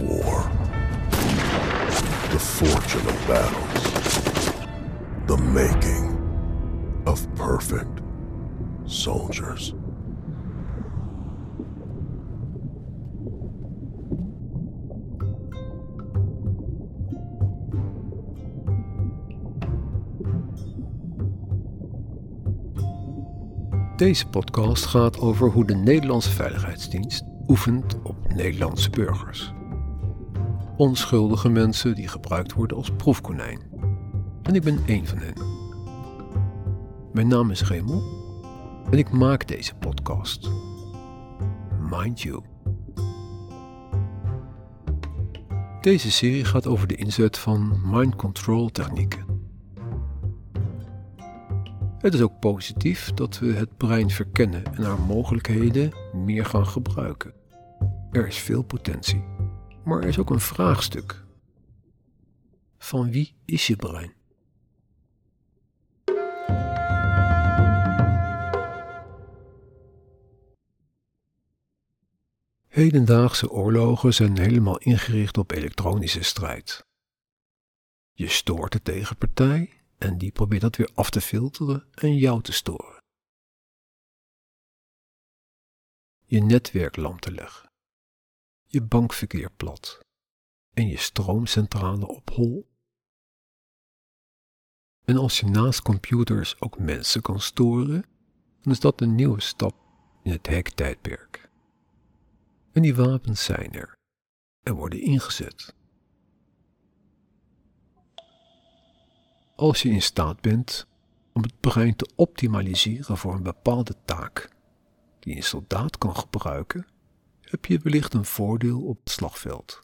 war. The of battles, the making of perfect soldiers. Deze podcast gaat over hoe de Nederlandse Veiligheidsdienst oefent op Nederlandse burgers. Onschuldige mensen die gebruikt worden als proefkonijn. En ik ben één van hen. Mijn naam is Raymond en ik maak deze podcast. Mind you. Deze serie gaat over de inzet van mind control technieken. Het is ook positief dat we het brein verkennen en haar mogelijkheden meer gaan gebruiken. Er is veel potentie, maar er is ook een vraagstuk. Van wie is je brein? Hedendaagse oorlogen zijn helemaal ingericht op elektronische strijd. Je stoort de tegenpartij en die probeert dat weer af te filteren en jou te storen. Je netwerk lam te leggen, je bankverkeer plat en je stroomcentrale op hol. En als je naast computers ook mensen kan storen, dan is dat een nieuwe stap in het hacktijdperk. En die wapens zijn er en worden ingezet. Als je in staat bent om het brein te optimaliseren voor een bepaalde taak die een soldaat kan gebruiken, heb je wellicht een voordeel op het slagveld.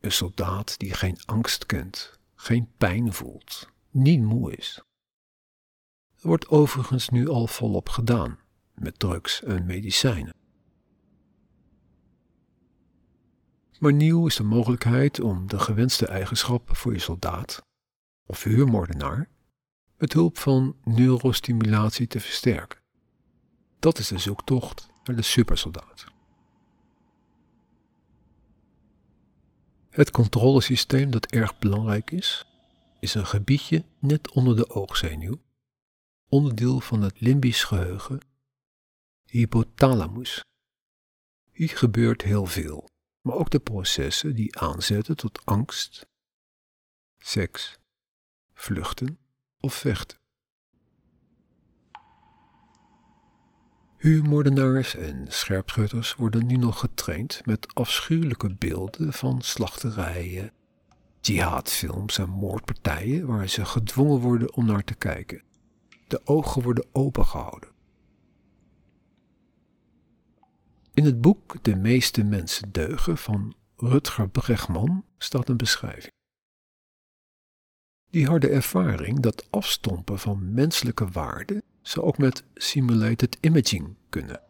Een soldaat die geen angst kent, geen pijn voelt, niet moe is. Er wordt overigens nu al volop gedaan met drugs en medicijnen. Maar nieuw is de mogelijkheid om de gewenste eigenschappen voor je soldaat of huurmoordenaar met hulp van neurostimulatie te versterken. Dat is de zoektocht naar de supersoldaat. Het controlesysteem dat erg belangrijk is, is een gebiedje net onder de oogzenuw, onderdeel van het limbisch geheugen, hypothalamus. Hier gebeurt heel veel, maar ook de processen die aanzetten tot angst, seks, vluchten of vechten. Huurmoordenaars en scherpschutters worden nu nog getraind met afschuwelijke beelden van slachterijen, jihadfilms en moordpartijen waar ze gedwongen worden om naar te kijken. De ogen worden opengehouden. In het boek De meeste mensen deugen van Rutger Bregman staat een beschrijving. Die harde ervaring dat afstompen van menselijke waarden zou ook met simulated imaging kunnen.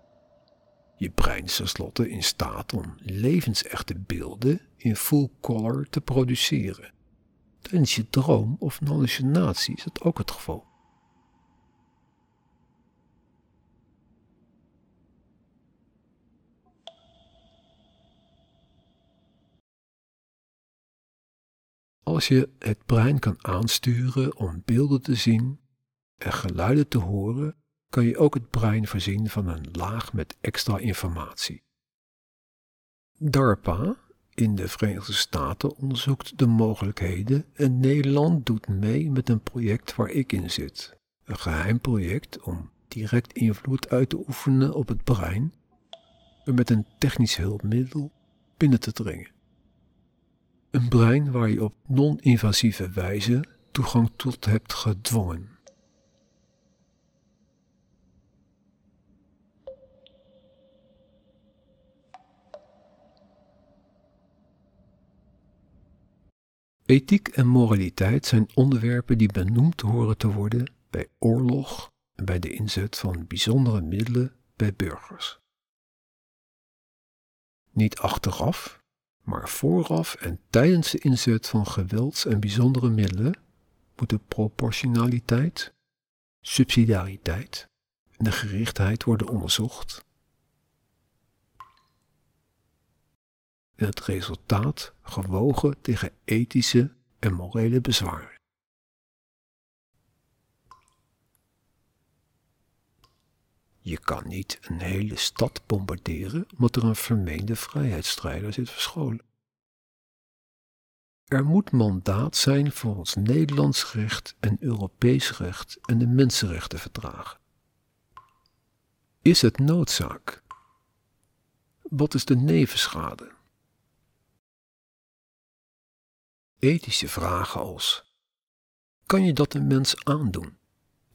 Je brein is tenslotte in staat om levensechte beelden in full color te produceren. Tijdens je droom of hallucinatie is dat ook het geval. Als je het brein kan aansturen om beelden te zien en geluiden te horen, kan je ook het brein voorzien van een laag met extra informatie. DARPA in de Verenigde Staten onderzoekt de mogelijkheden en Nederland doet mee met een project waar ik in zit. Een geheim project om direct invloed uit te oefenen op het brein en met een technisch hulpmiddel binnen te dringen. Een brein waar je op non-invasieve wijze toegang tot hebt gedwongen. Ethiek en moraliteit zijn onderwerpen die benoemd horen te worden bij oorlog en bij de inzet van bijzondere middelen bij burgers. Niet achteraf, maar vooraf en tijdens de inzet van gewelds- en bijzondere middelen moet de proportionaliteit, subsidiariteit en de gerichtheid worden onderzocht. En het resultaat gewogen tegen ethische en morele bezwaren. Je kan niet een hele stad bombarderen omdat er een vermeende vrijheidsstrijder zit verscholen. Er moet mandaat zijn voor ons Nederlands recht en Europees recht en de mensenrechtenverdragen. Is het noodzaak? Wat is de nevenschade? Ethische vragen als: kan je dat een mens aandoen?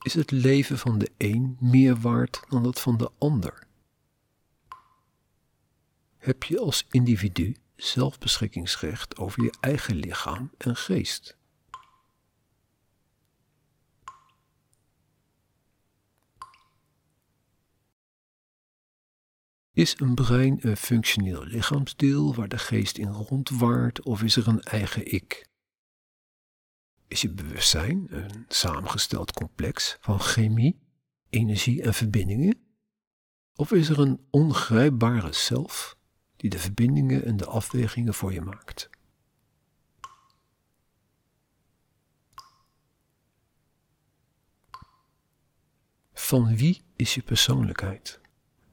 Is het leven van de een meer waard dan dat van de ander? Heb je als individu zelfbeschikkingsrecht over je eigen lichaam en geest? Is een brein een functioneel lichaamsdeel waar de geest in rondwaart of is er een eigen ik? Is je bewustzijn een samengesteld complex van chemie, energie en verbindingen? Of is er een ongrijpbare zelf die de verbindingen en de afwegingen voor je maakt? Van wie is je persoonlijkheid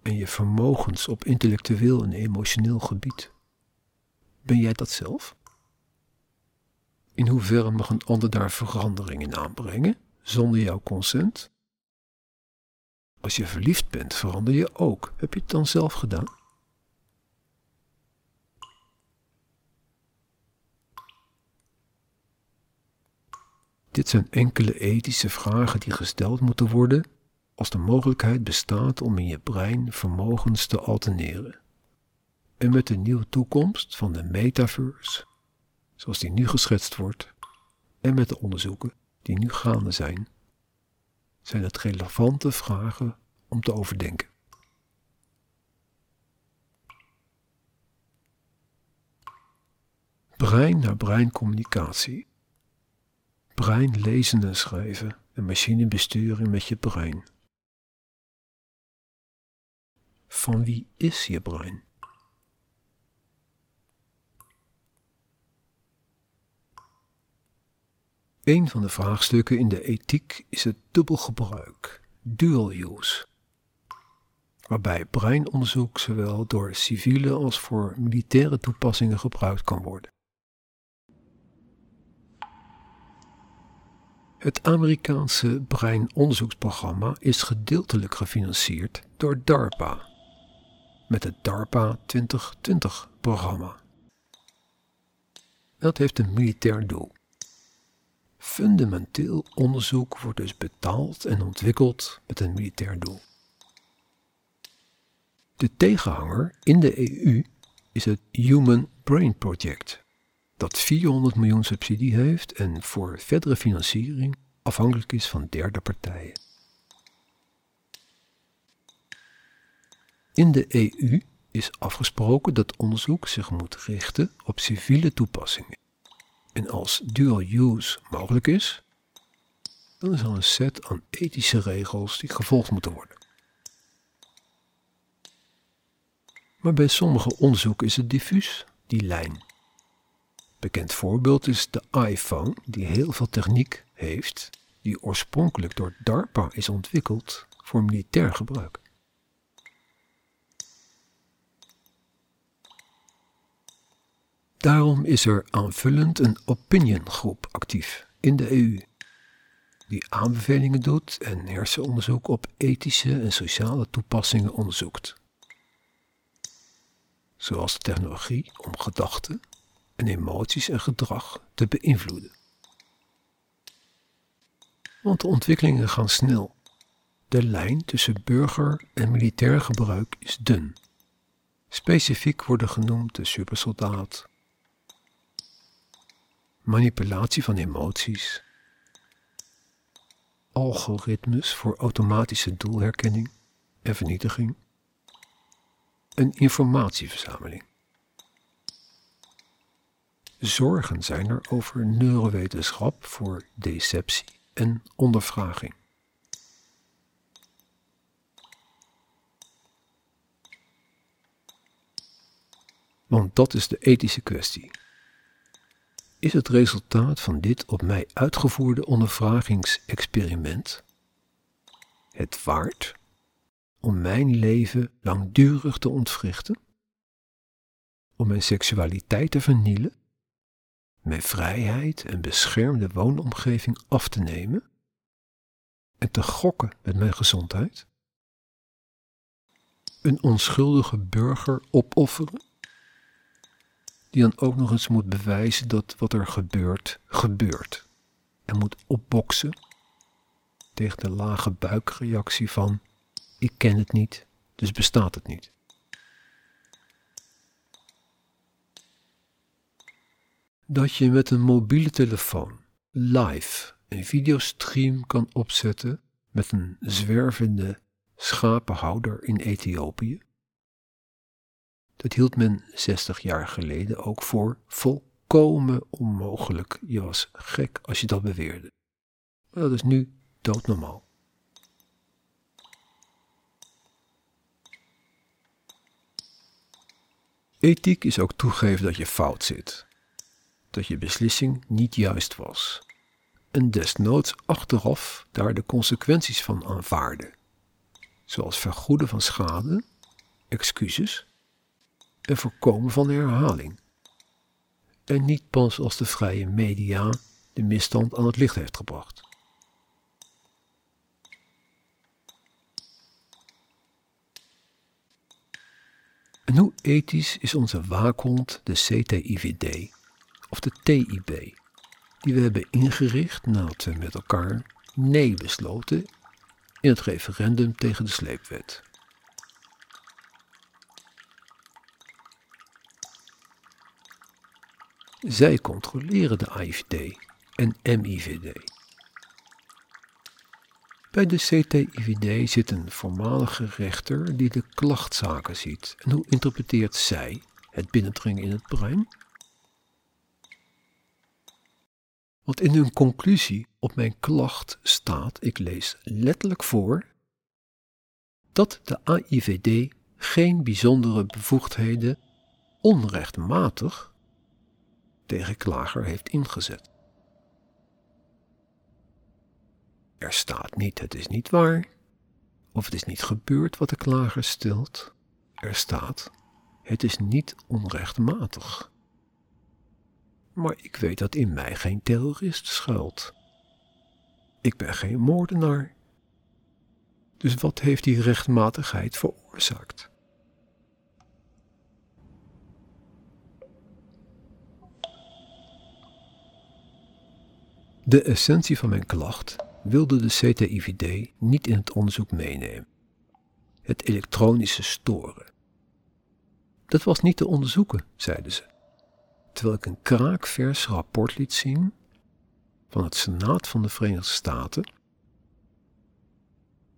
en je vermogens op intellectueel en emotioneel gebied? Ben jij dat zelf? In hoeverre mag een ander daar verandering in aanbrengen zonder jouw consent? Als je verliefd bent, verander je ook. Heb je het dan zelf gedaan? Dit zijn enkele ethische vragen die gesteld moeten worden als de mogelijkheid bestaat om in je brein vermogens te alterneren. En met de nieuwe toekomst van de metaverse zoals die nu geschetst wordt, en met de onderzoeken die nu gaande zijn, zijn het relevante vragen om te overdenken. Brein naar brein communicatie. Brein lezen en schrijven en machine besturen met je brein. Van wie is je brein? Een van de vraagstukken in de ethiek is het dubbelgebruik, dual use, waarbij breinonderzoek zowel door civiele als voor militaire toepassingen gebruikt kan worden. Het Amerikaanse breinonderzoeksprogramma is gedeeltelijk gefinancierd door DARPA, met het DARPA 2020-programma. Dat heeft een militair doel. Fundamenteel onderzoek wordt dus betaald en ontwikkeld met een militair doel. De tegenhanger in de EU is het Human Brain Project, dat 400 miljoen subsidie heeft en voor verdere financiering afhankelijk is van derde partijen. In de EU is afgesproken dat onderzoek zich moet richten op civiele toepassingen en als dual use mogelijk is, dan is er een set aan ethische regels die gevolgd moeten worden. Maar bij sommige onderzoeken is het diffuus, die lijn. Bekend voorbeeld is de iPhone, die heel veel techniek heeft, die oorspronkelijk door DARPA is ontwikkeld voor militair gebruik. Daarom is er aanvullend een opiniongroep actief in de EU, die aanbevelingen doet en hersenonderzoek op ethische en sociale toepassingen onderzoekt. Zoals de technologie om gedachten en emoties en gedrag te beïnvloeden. Want de ontwikkelingen gaan snel. De lijn tussen burger en militair gebruik is dun. Specifiek worden genoemd de supersoldaat, manipulatie van emoties, algoritmes voor automatische doelherkenning en vernietiging, een informatieverzameling. Zorgen zijn er over neurowetenschap voor deceptie en ondervraging. Want dat is de ethische kwestie. Is het resultaat van dit op mij uitgevoerde ondervragingsexperiment het waard om mijn leven langdurig te ontwrichten? Om mijn seksualiteit te vernielen? Mijn vrijheid en beschermde woonomgeving af te nemen? En te gokken met mijn gezondheid? Een onschuldige burger opofferen? Die dan ook nog eens moet bewijzen dat wat er gebeurt, gebeurt. En moet opboksen tegen de lage buikreactie van ik ken het niet, dus bestaat het niet. Dat je met een mobiele telefoon live een videostream kan opzetten met een zwervende schapenhouder in Ethiopië. Dat hield men 60 jaar geleden ook voor volkomen onmogelijk. Je was gek als je dat beweerde. Maar dat is nu doodnormaal. Ethiek is ook toegeven dat je fout zit, dat je beslissing niet juist was en desnoods achteraf daar de consequenties van aanvaarden, zoals vergoeden van schade, excuses en voorkomen van herhaling. En niet pas als de vrije media de misstand aan het licht heeft gebracht. En hoe ethisch is onze waakhond, de CTIVD, of de TIB, die we hebben ingericht nadat we met elkaar nee besloten in het referendum tegen de sleepwet. Zij controleren de AIVD en MIVD. Bij de CTIVD zit een voormalige rechter die de klachtzaken ziet. En hoe interpreteert zij het binnendringen in het brein? Want in hun conclusie op mijn klacht staat, ik lees letterlijk voor, dat de AIVD geen bijzondere bevoegdheden onrechtmatig tegen klager heeft ingezet. Er staat niet, het is niet waar, of het is niet gebeurd wat de klager stelt. Er staat, het is niet onrechtmatig. Maar ik weet dat in mij geen terrorist schuilt. Ik ben geen moordenaar. Dus wat heeft die rechtmatigheid veroorzaakt? De essentie van mijn klacht wilde de CTIVD niet in het onderzoek meenemen. Het elektronische storen. Dat was niet te onderzoeken, zeiden ze, terwijl ik een kraakvers rapport liet zien van het Senaat van de Verenigde Staten,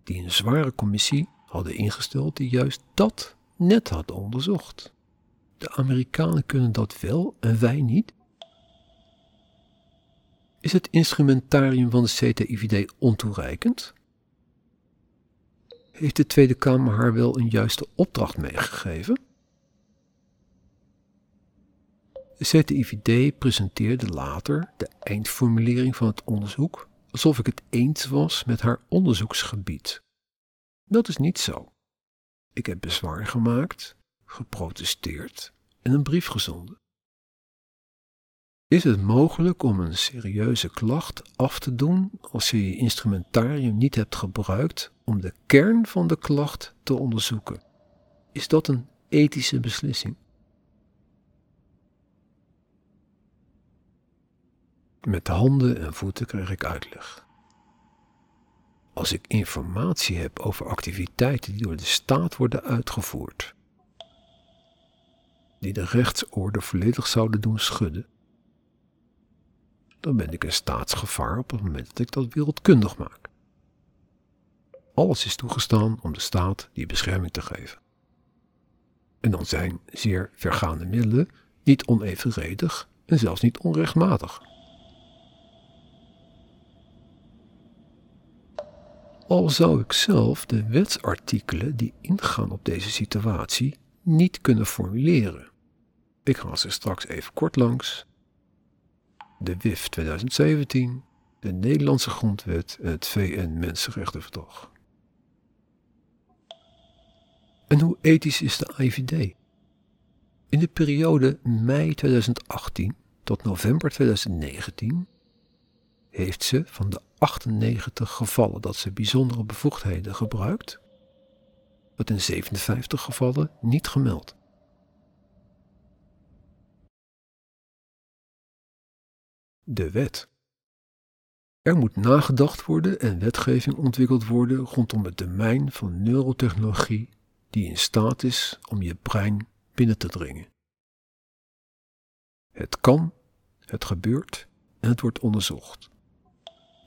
die een zware commissie hadden ingesteld die juist dat net had onderzocht. De Amerikanen kunnen dat wel en wij niet. Is het instrumentarium van de CTIVD ontoereikend? Heeft de Tweede Kamer haar wel een juiste opdracht meegegeven? De CTIVD presenteerde later de eindformulering van het onderzoek alsof ik het eens was met haar onderzoeksgebied. Dat is niet zo. Ik heb bezwaar gemaakt, geprotesteerd en een brief gezonden. Is het mogelijk om een serieuze klacht af te doen als je je instrumentarium niet hebt gebruikt om de kern van de klacht te onderzoeken? Is dat een ethische beslissing? Met handen en voeten kreeg ik uitleg. Als ik informatie heb over activiteiten die door de staat worden uitgevoerd, die de rechtsorde volledig zouden doen schudden, dan ben ik een staatsgevaar op het moment dat ik dat wereldkundig maak. Alles is toegestaan om de staat die bescherming te geven. En dan zijn zeer vergaande middelen niet onevenredig en zelfs niet onrechtmatig. Al zou ik zelf de wetsartikelen die ingaan op deze situatie niet kunnen formuleren. Ik ga ze straks even kort langs. De WIF 2017, de Nederlandse Grondwet en het VN-Mensenrechtenverdrag. En hoe ethisch is de IVD? In de periode mei 2018 tot november 2019 heeft ze van de 98 gevallen dat ze bijzondere bevoegdheden gebruikt, dat in 57 gevallen niet gemeld. De wet. Er moet nagedacht worden en wetgeving ontwikkeld worden rondom het domein van neurotechnologie die in staat is om je brein binnen te dringen. Het kan, het gebeurt en het wordt onderzocht.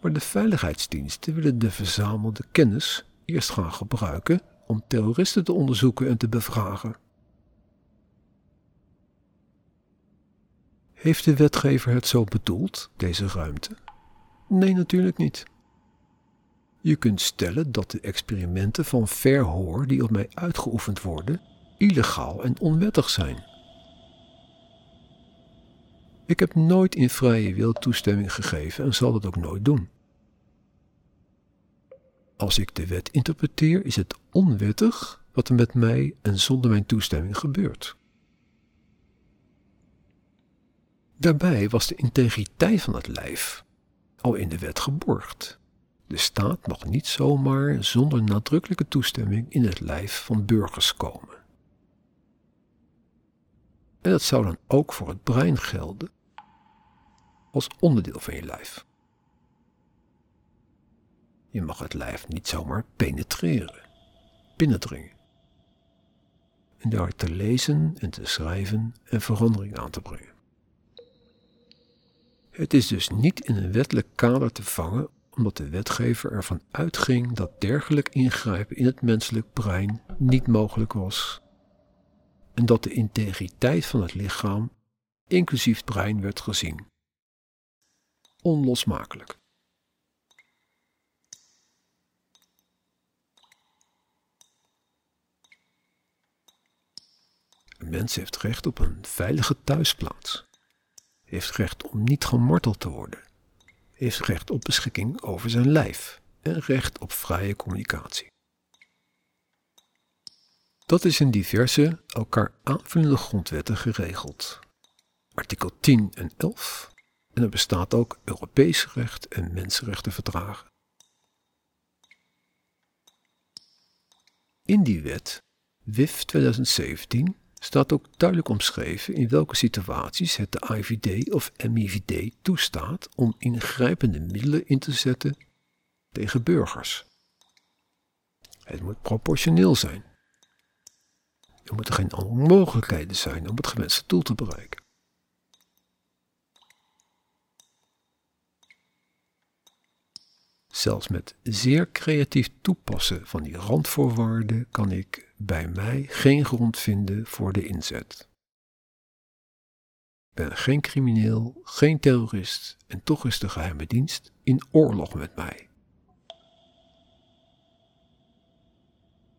Maar de veiligheidsdiensten willen de verzamelde kennis eerst gaan gebruiken om terroristen te onderzoeken en te bevragen. Heeft de wetgever het zo bedoeld, deze ruimte? Nee, natuurlijk niet. Je kunt stellen dat de experimenten van verhoor die op mij uitgeoefend worden, illegaal en onwettig zijn. Ik heb nooit in vrije wil toestemming gegeven en zal dat ook nooit doen. Als ik de wet interpreteer, is het onwettig wat er met mij en zonder mijn toestemming gebeurt. Daarbij was de integriteit van het lijf al in de wet geborgd. De staat mag niet zomaar zonder nadrukkelijke toestemming in het lijf van burgers komen. En dat zou dan ook voor het brein gelden als onderdeel van je lijf. Je mag het lijf niet zomaar penetreren, binnendringen. En daar te lezen en te schrijven en verandering aan te brengen. Het is dus niet in een wettelijk kader te vangen omdat de wetgever ervan uitging dat dergelijk ingrijpen in het menselijk brein niet mogelijk was en dat de integriteit van het lichaam, inclusief brein, werd gezien. Onlosmakelijk. Een mens heeft recht op een veilige thuisplaats, heeft recht om niet gemarteld te worden, heeft recht op beschikking over zijn lijf en recht op vrije communicatie. Dat is in diverse, elkaar aanvullende grondwetten geregeld. Artikel 10 en 11 en er bestaat ook Europees recht en mensenrechtenverdragen. In die wet, WIF 2017, staat ook duidelijk omschreven in welke situaties het de IVD of MIVD toestaat om ingrijpende middelen in te zetten tegen burgers. Het moet proportioneel zijn. Er moeten geen onmogelijkheden zijn om het gewenste doel te bereiken. Zelfs met zeer creatief toepassen van die randvoorwaarden kan ik bij mij geen grond vinden voor de inzet. Ik ben geen crimineel, geen terrorist en toch is de geheime dienst in oorlog met mij.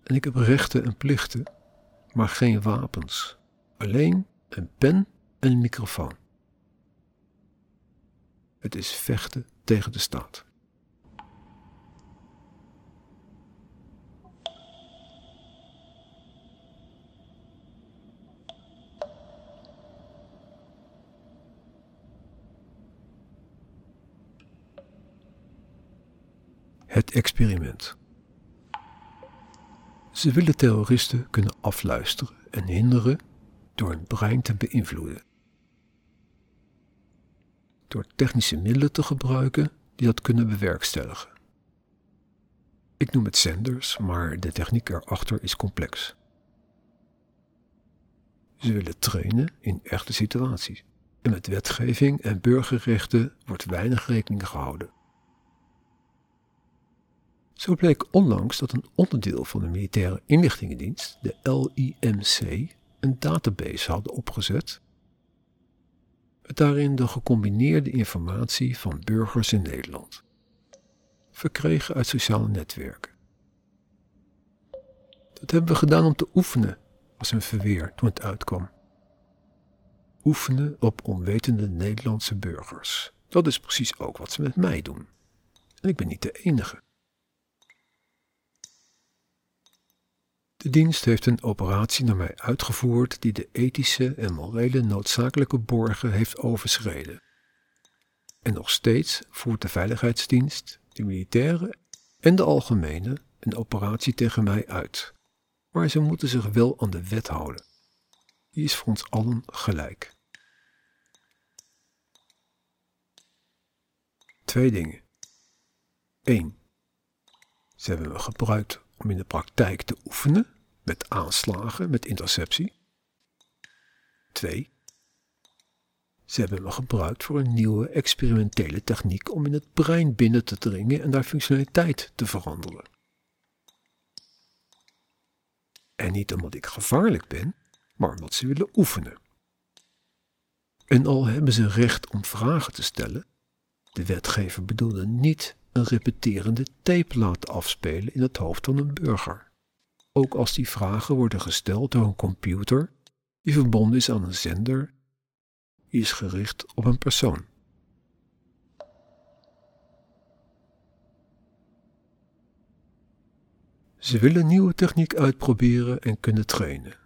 En ik heb rechten en plichten, maar geen wapens. Alleen een pen en een microfoon. Het is vechten tegen de staat. Het experiment. Ze willen terroristen kunnen afluisteren en hinderen door hun brein te beïnvloeden. Door technische middelen te gebruiken die dat kunnen bewerkstelligen. Ik noem het zenders, maar de techniek erachter is complex. Ze willen trainen in echte situaties. En met wetgeving en burgerrechten wordt weinig rekening gehouden. Zo bleek onlangs dat een onderdeel van de militaire inlichtingendienst, de LIMC, een database hadden opgezet met daarin de gecombineerde informatie van burgers in Nederland, verkregen uit sociale netwerken. Dat hebben we gedaan om te oefenen, was een verweer toen het uitkwam. Oefenen op onwetende Nederlandse burgers. Dat is precies ook wat ze met mij doen. En ik ben niet de enige. De dienst heeft een operatie naar mij uitgevoerd die de ethische en morele noodzakelijke borgen heeft overschreden. En nog steeds voert de veiligheidsdienst, de militaire en de algemene een operatie tegen mij uit. Maar ze moeten zich wel aan de wet houden. Die is voor ons allen gelijk. Twee dingen. 1. Ze hebben me gebruikt om in de praktijk te oefenen met aanslagen, met interceptie. 2. Ze hebben me gebruikt voor een nieuwe experimentele techniek om in het brein binnen te dringen en daar functionaliteit te veranderen. En niet omdat ik gevaarlijk ben, maar omdat ze willen oefenen. En al hebben ze recht om vragen te stellen, de wetgever bedoelde niet een repeterende tape laten afspelen in het hoofd van een burger. Ook als die vragen worden gesteld door een computer die verbonden is aan een zender, die is gericht op een persoon. Ze willen nieuwe techniek uitproberen en kunnen trainen.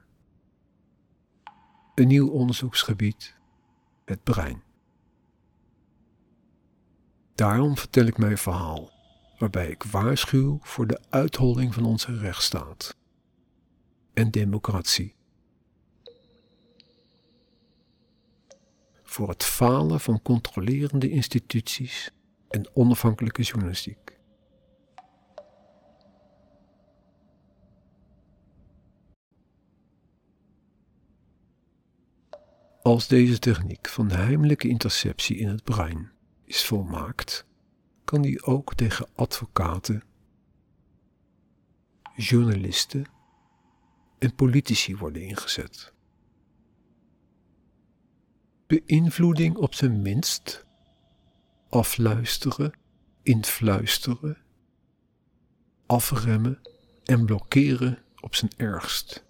Een nieuw onderzoeksgebied, het brein. Daarom vertel ik mijn verhaal, waarbij ik waarschuw voor de uitholling van onze rechtsstaat en democratie. Voor het falen van controlerende instituties en onafhankelijke journalistiek. Als deze techniek van heimelijke interceptie in het brein is volmaakt, kan die ook tegen advocaten, journalisten en politici worden ingezet. Beïnvloeding op zijn minst, afluisteren, influisteren, afremmen en blokkeren op zijn ergst.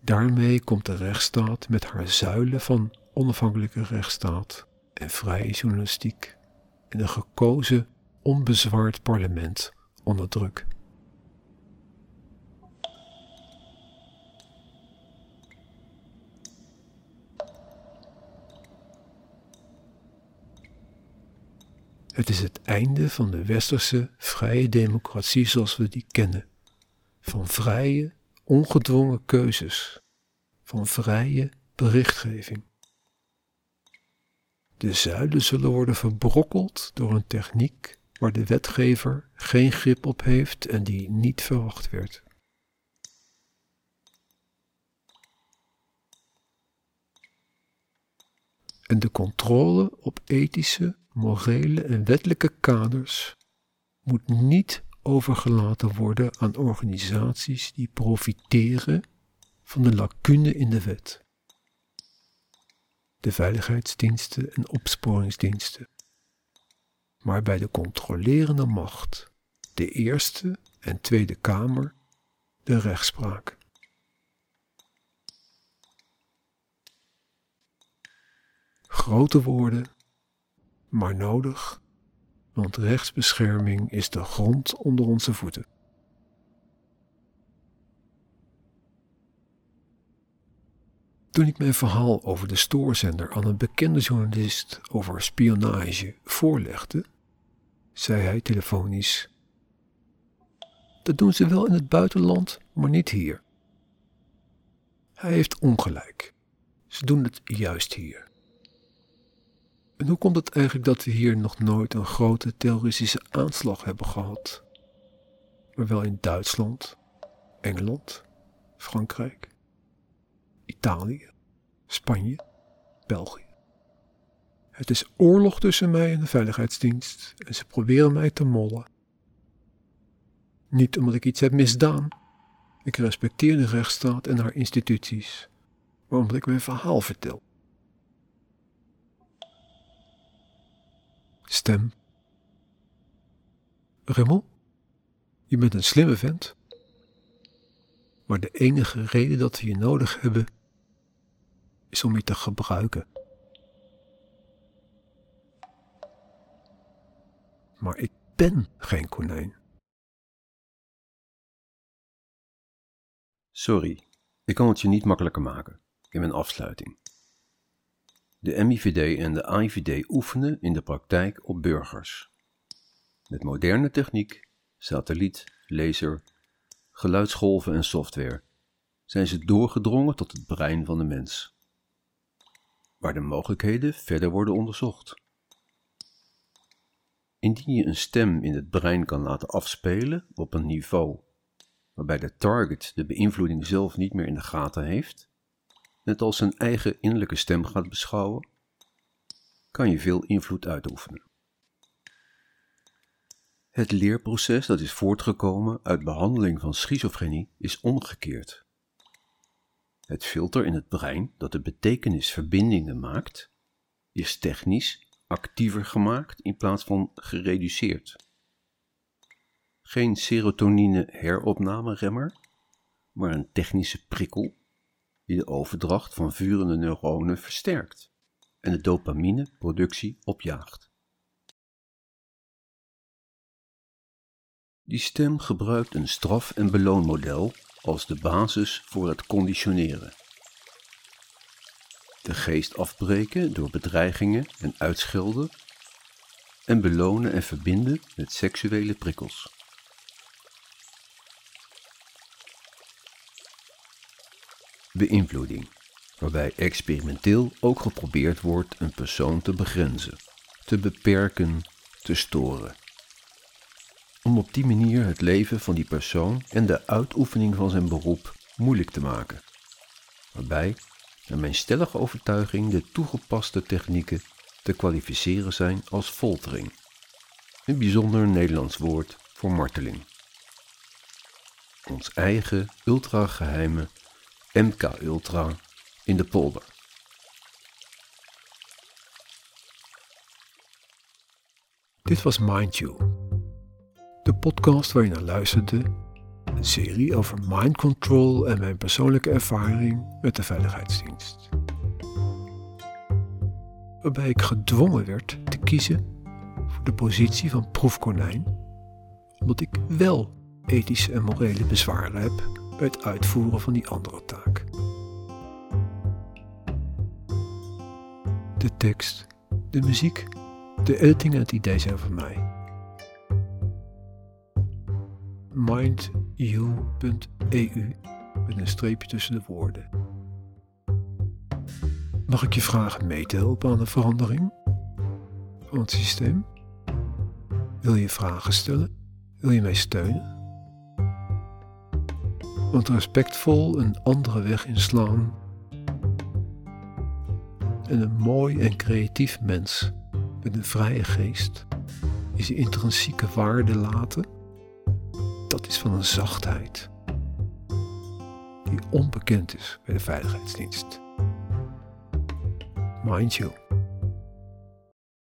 Daarmee komt de rechtsstaat met haar zuilen van onafhankelijke rechtsstaat en vrije journalistiek en een gekozen, onbezwaard parlement onder druk. Het is het einde van de westerse vrije democratie zoals we die kennen. Van vrije, ongedwongen keuzes. Van vrije berichtgeving. De zuilen zullen worden verbrokkeld door een techniek waar de wetgever geen grip op heeft en die niet verwacht werd. En de controle op ethische, morele en wettelijke kaders moet niet overgelaten worden aan organisaties die profiteren van de lacune in de wet de veiligheidsdiensten en opsporingsdiensten. Maar bij de controlerende macht, de Eerste en Tweede Kamer, de rechtspraak. Grote woorden, maar nodig, want rechtsbescherming is de grond onder onze voeten. Toen ik mijn verhaal over de stoorzender aan een bekende journalist over spionage voorlegde, zei hij telefonisch: Dat doen ze wel in het buitenland, maar niet hier. Hij heeft ongelijk. Ze doen het juist hier. En hoe komt het eigenlijk dat we hier nog nooit een grote terroristische aanslag hebben gehad? Maar wel in Duitsland, Engeland, Frankrijk, Italië, Spanje, België. Het is oorlog tussen mij en de veiligheidsdienst en ze proberen mij te mollen. Niet omdat ik iets heb misdaan. Ik respecteer de rechtsstaat en haar instituties, maar omdat ik mijn verhaal vertel. Stem. Raymond, je bent een slimme vent. Maar de enige reden dat we je nodig hebben is om je te gebruiken. Maar ik ben geen konijn. Sorry, ik kan het je niet makkelijker maken in mijn afsluiting. De MIVD en de IVD oefenen in de praktijk op burgers. Met moderne techniek, satelliet, laser, geluidsgolven en software zijn ze doorgedrongen tot het brein van de mens, waar de mogelijkheden verder worden onderzocht. Indien je een stem in het brein kan laten afspelen op een niveau waarbij de target de beïnvloeding zelf niet meer in de gaten heeft, net als zijn eigen innerlijke stem gaat beschouwen, kan je veel invloed uitoefenen. Het leerproces dat is voortgekomen uit behandeling van schizofrenie is omgekeerd. Het filter in het brein dat de betekenisverbindingen maakt, is technisch actiever gemaakt in plaats van gereduceerd. Geen serotonine heropnameremmer, maar een technische prikkel die de overdracht van vurende neuronen versterkt en de dopamineproductie opjaagt. Die stem gebruikt een straf- en beloonmodel als de basis voor het conditioneren. De geest afbreken door bedreigingen en uitschelden en belonen en verbinden met seksuele prikkels. Beïnvloeding, waarbij experimenteel ook geprobeerd wordt een persoon te begrenzen, te beperken, te storen. Om op die manier het leven van die persoon en de uitoefening van zijn beroep moeilijk te maken. Waarbij, naar mijn stellige overtuiging, de toegepaste technieken te kwalificeren zijn als foltering. Een bijzonder Nederlands woord voor marteling. Ons eigen ultrageheime MK Ultra in de polder. Dit was Mind You, de podcast waar je naar luisterde. Een serie over mind control en mijn persoonlijke ervaring met de veiligheidsdienst. Waarbij ik gedwongen werd te kiezen voor de positie van proefkonijn, omdat ik wel ethische en morele bezwaren heb bij het uitvoeren van die andere taak. De tekst, de muziek, de editing en het idee zijn van mij. mindyou.eu met een streepje tussen de woorden. Mag ik je vragen mee te helpen aan de verandering van het systeem? Wil je vragen stellen? Wil je mij steunen? Want respectvol een andere weg inslaan en een mooi en creatief mens met een vrije geest zijn intrinsieke waarde laten, is van een zachtheid die onbekend is bij de veiligheidsdienst. Mind you.